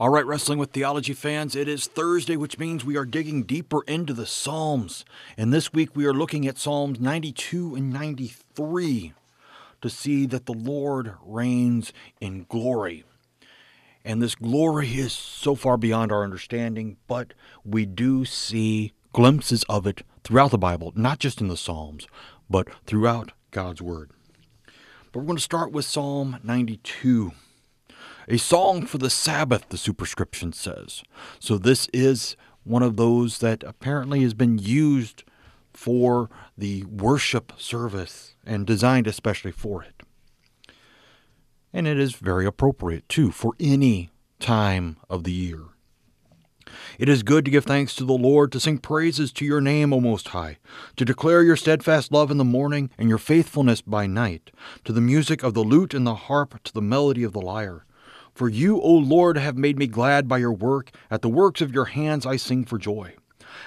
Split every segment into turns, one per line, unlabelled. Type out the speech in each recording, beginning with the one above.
All right, Wrestling with Theology fans, it is Thursday, which means we are digging deeper into the Psalms. And this week we are looking at Psalms 92 and 93 to see that the Lord reigns in glory. And this glory is so far beyond our understanding, but we do see glimpses of it throughout the Bible, not just in the Psalms, but throughout God's Word. But we're going to start with Psalm 92. A song for the Sabbath, the superscription says. So this is one of those that apparently has been used for the worship service and designed especially for it. And it is very appropriate, too, for any time of the year. It is good to give thanks to the Lord, to sing praises to your name, O Most High, to declare your steadfast love in the morning and your faithfulness by night, to the music of the lute and the harp, to the melody of the lyre. For you, O Lord, have made me glad by your work. At the works of your hands I sing for joy.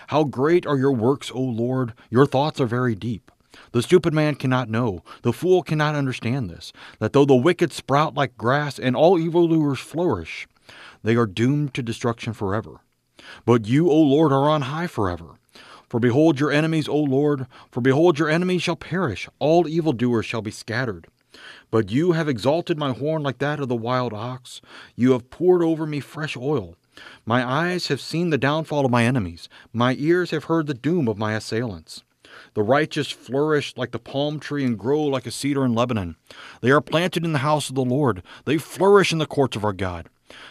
How great are your works, O Lord! Your thoughts are very deep. The stupid man cannot know, the fool cannot understand this, that though the wicked sprout like grass and all evildoers flourish, they are doomed to destruction forever. But you, O Lord, are on high forever. For behold your enemies, O Lord, for behold your enemies shall perish, all evildoers shall be scattered. But you have exalted my horn like that of the wild ox. You have poured over me fresh oil. My eyes have seen the downfall of my enemies. My ears have heard the doom of my assailants. The righteous flourish like the palm tree and grow like a cedar in Lebanon. They are planted in the house of the Lord. They flourish in the courts of our God.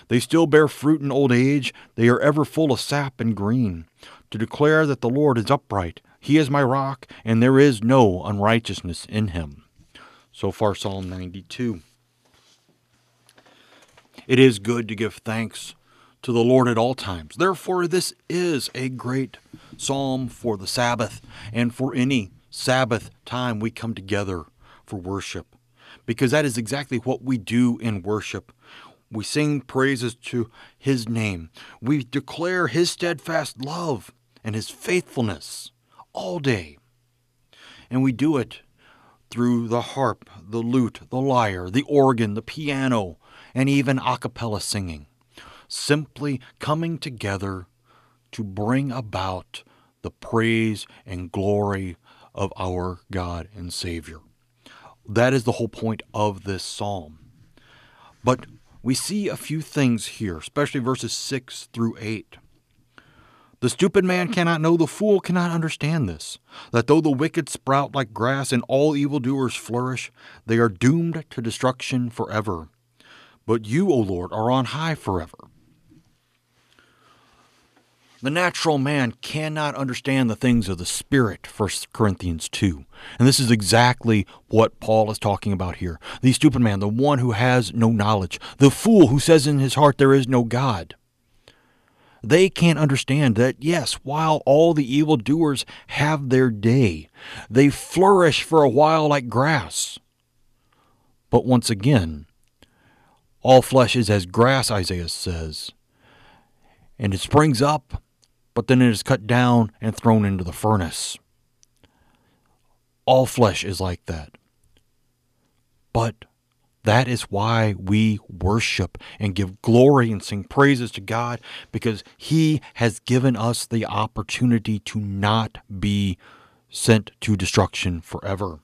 They still bear fruit in old age. They are ever full of sap and green. To declare that the Lord is upright. He is my rock, and there is no unrighteousness in him. So far, Psalm 92. It is good to give thanks to the Lord at all times. Therefore, this is a great psalm for the Sabbath and for any Sabbath time we come together for worship. Because that is exactly what we do in worship. We sing praises to His name, we declare His steadfast love and His faithfulness all day. And we do it through the harp, the lute, the lyre, the organ, the piano, and even a cappella singing, simply coming together to bring about the praise and glory of our God and Savior. That is the whole point of this psalm. But we see a few things here, especially verses 6 through 8. The stupid man cannot know, the fool cannot understand this, that though the wicked sprout like grass and all evildoers flourish, they are doomed to destruction forever. But you, O Lord, are on high forever. The natural man cannot understand the things of the Spirit, 1 Corinthians 2. And this is exactly what Paul is talking about here. The stupid man, the one who has no knowledge, the fool who says in his heart there is no God. They can't understand that, yes, while all the evildoers have their day, they flourish for a while like grass. But once again, all flesh is as grass, Isaiah says, and it springs up, but then it is cut down and thrown into the furnace. All flesh is like that. But that is why we worship and give glory and sing praises to God because He has given us the opportunity to not be sent to destruction forever.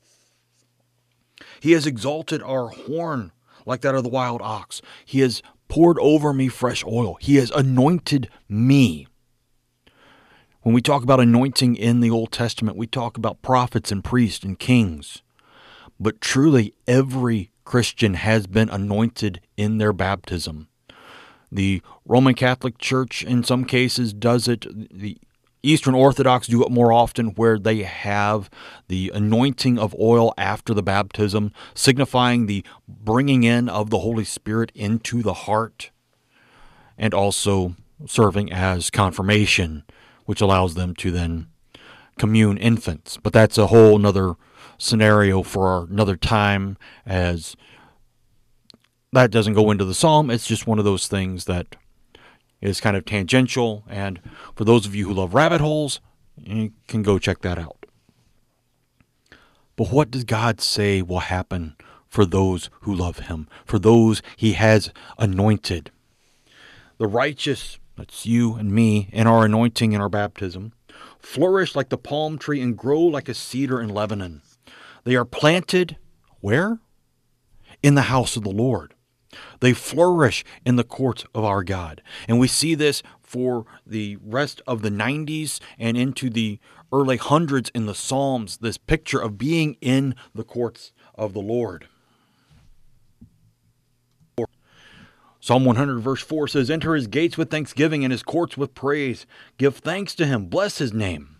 He has exalted our horn like that of the wild ox. He has poured over me fresh oil. He has anointed me. When we talk about anointing in the Old Testament, we talk about prophets and priests and kings. But truly, every Christian has been anointed in their baptism. The Roman Catholic Church, in some cases, does it. The Eastern Orthodox do it more often, where they have the anointing of oil after the baptism, signifying the bringing in of the Holy Spirit into the heart, and also serving as confirmation, which allows them to then commune infants. But that's a whole nother scenario for another time, as that doesn't go into the psalm. It's just one of those things that is kind of tangential. And for those of you who love rabbit holes, you can go check that out. But what does God say will happen for those who love Him, for those He has anointed? the righteous, that's you and me, in our anointing and our baptism, flourish like the palm tree and grow like a cedar in Lebanon. They are planted where? In the house of the Lord. They flourish in the courts of our God. And we see this for the rest of the 90s and into the early hundreds in the Psalms, this picture of being in the courts of the Lord. Psalm 100, verse 4 says, Enter his gates with thanksgiving and his courts with praise. Give thanks to him, bless his name.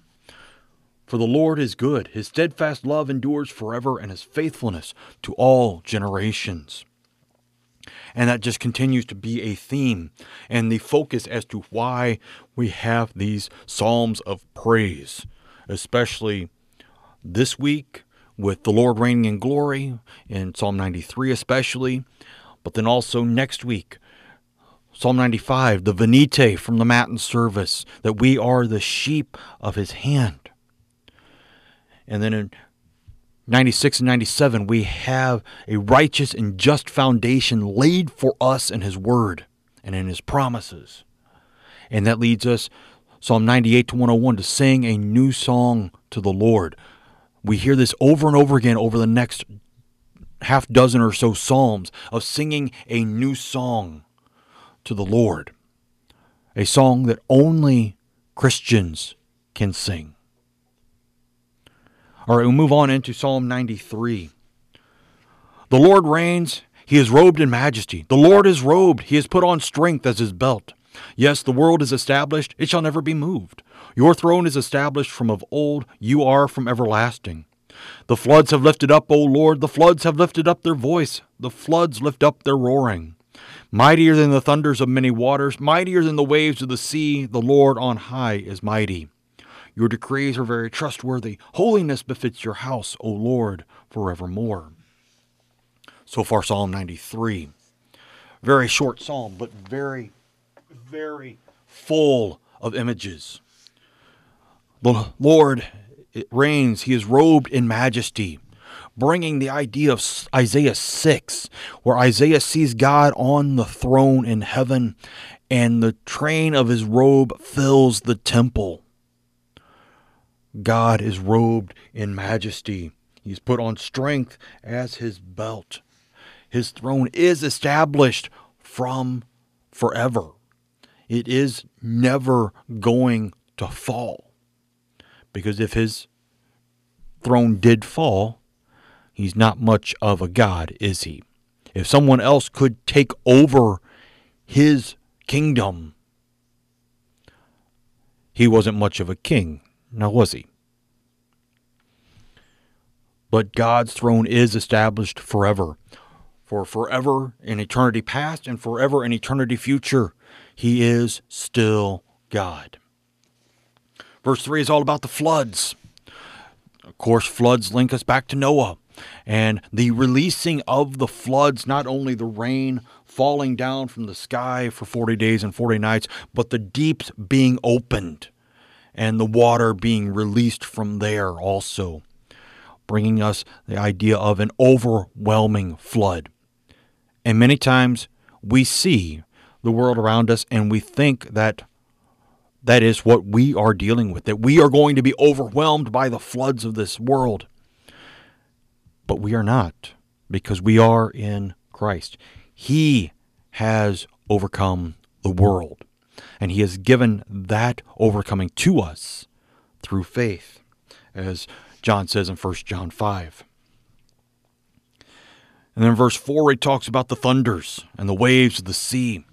For the Lord is good, his steadfast love endures forever, and his faithfulness to all generations. And that just continues to be a theme and the focus as to why we have these Psalms of praise, especially this week with the Lord reigning in glory in Psalm 93, especially, but then also next week. Psalm 95, the Venite from the Matins service, that we are the sheep of his hand. And then in 96 and 97, we have a righteous and just foundation laid for us in His Word and in His promises. And that leads us, Psalm 98 to 101, to sing a new song to the Lord. We hear this over and over again over the next half dozen or so Psalms of singing a new song to the Lord, a song that only Christians can sing. All right, we'll move on into Psalm 93. The Lord reigns, he is robed in majesty. The Lord is robed, he has put on strength as his belt. Yes, the world is established, it shall never be moved. Your throne is established from of old, you are from everlasting. The floods have lifted up, O Lord, the floods have lifted up their voice, the floods lift up their roaring. Mightier than the thunders of many waters, mightier than the waves of the sea, the Lord on high is mighty. Your decrees are very trustworthy. Holiness befits your house, O Lord, forevermore. So far, Psalm 93. Very short psalm, but very, very full of images. The Lord reigns, He is robed in majesty, bringing the idea of Isaiah 6, where Isaiah sees God on the throne in heaven and the train of his robe fills the temple. God is robed in majesty. He's put on strength as his belt. His throne is established from forever. It is never going to fall. Because if his throne did fall, he's not much of a God, is he? If someone else could take over his kingdom, he wasn't much of a king. Now, was he? But God's throne is established forever. For forever in eternity past and forever in eternity future, He is still God. Verse 3 is all about the floods. Of course, floods link us back to Noah and the releasing of the floods, not only the rain falling down from the sky for 40 days and 40 nights, but the deeps being opened and the water being released from there also, bringing us the idea of an overwhelming flood. And many times we see the world around us and we think that that is what we are dealing with, that we are going to be overwhelmed by the floods of this world. But we are not, because we are in Christ. He has overcome the world, and He has given that overcoming to us through faith, as John says in 1 John 5. And then verse 4, he talks about the thunders and the waves of the sea.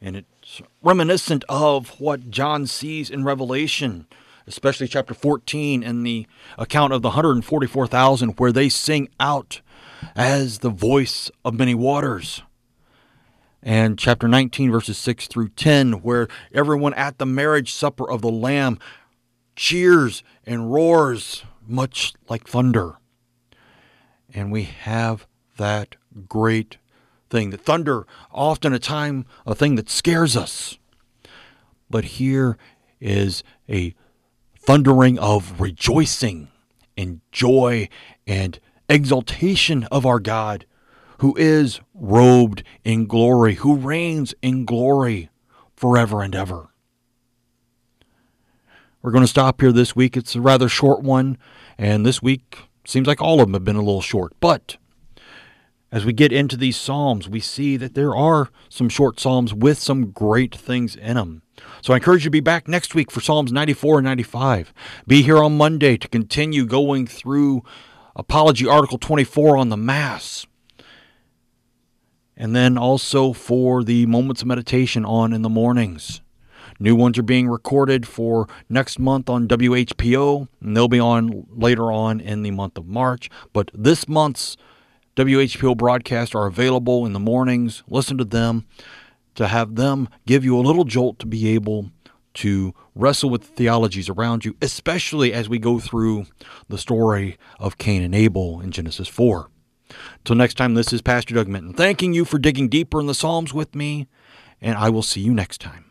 And it's reminiscent of what John sees in Revelation, especially chapter 14 and the account of the 144,000, where they sing out as the voice of many waters. And chapter 19, verses 6 through 10, where everyone at the marriage supper of the Lamb cheers and roars, much like thunder. And we have that great thing. The thunder, often a time, a thing that scares us. But here is a thundering of rejoicing and joy and exaltation of our God, who is robed in glory, who reigns in glory forever and ever. We're going to stop here this week. It's a rather short one, and this week seems like all of them have been a little short. But as we get into these Psalms, we see that there are some short Psalms with some great things in them. So I encourage you to be back next week for Psalms 94 and 95. Be here on Monday to continue going through Apology Article 24 on the Mass. And then also for the moments of meditation on in the mornings. New ones are being recorded for next month on WHPO, and they'll be on later on in the month of March. But this month's WHPO broadcasts are available in the mornings. Listen to them to have them give you a little jolt to be able to wrestle with theologies around you, especially as we go through the story of Cain and Abel in Genesis 4. Till next time, this is Pastor Doug Minton thanking you for digging deeper in the Psalms with me, and I will see you next time.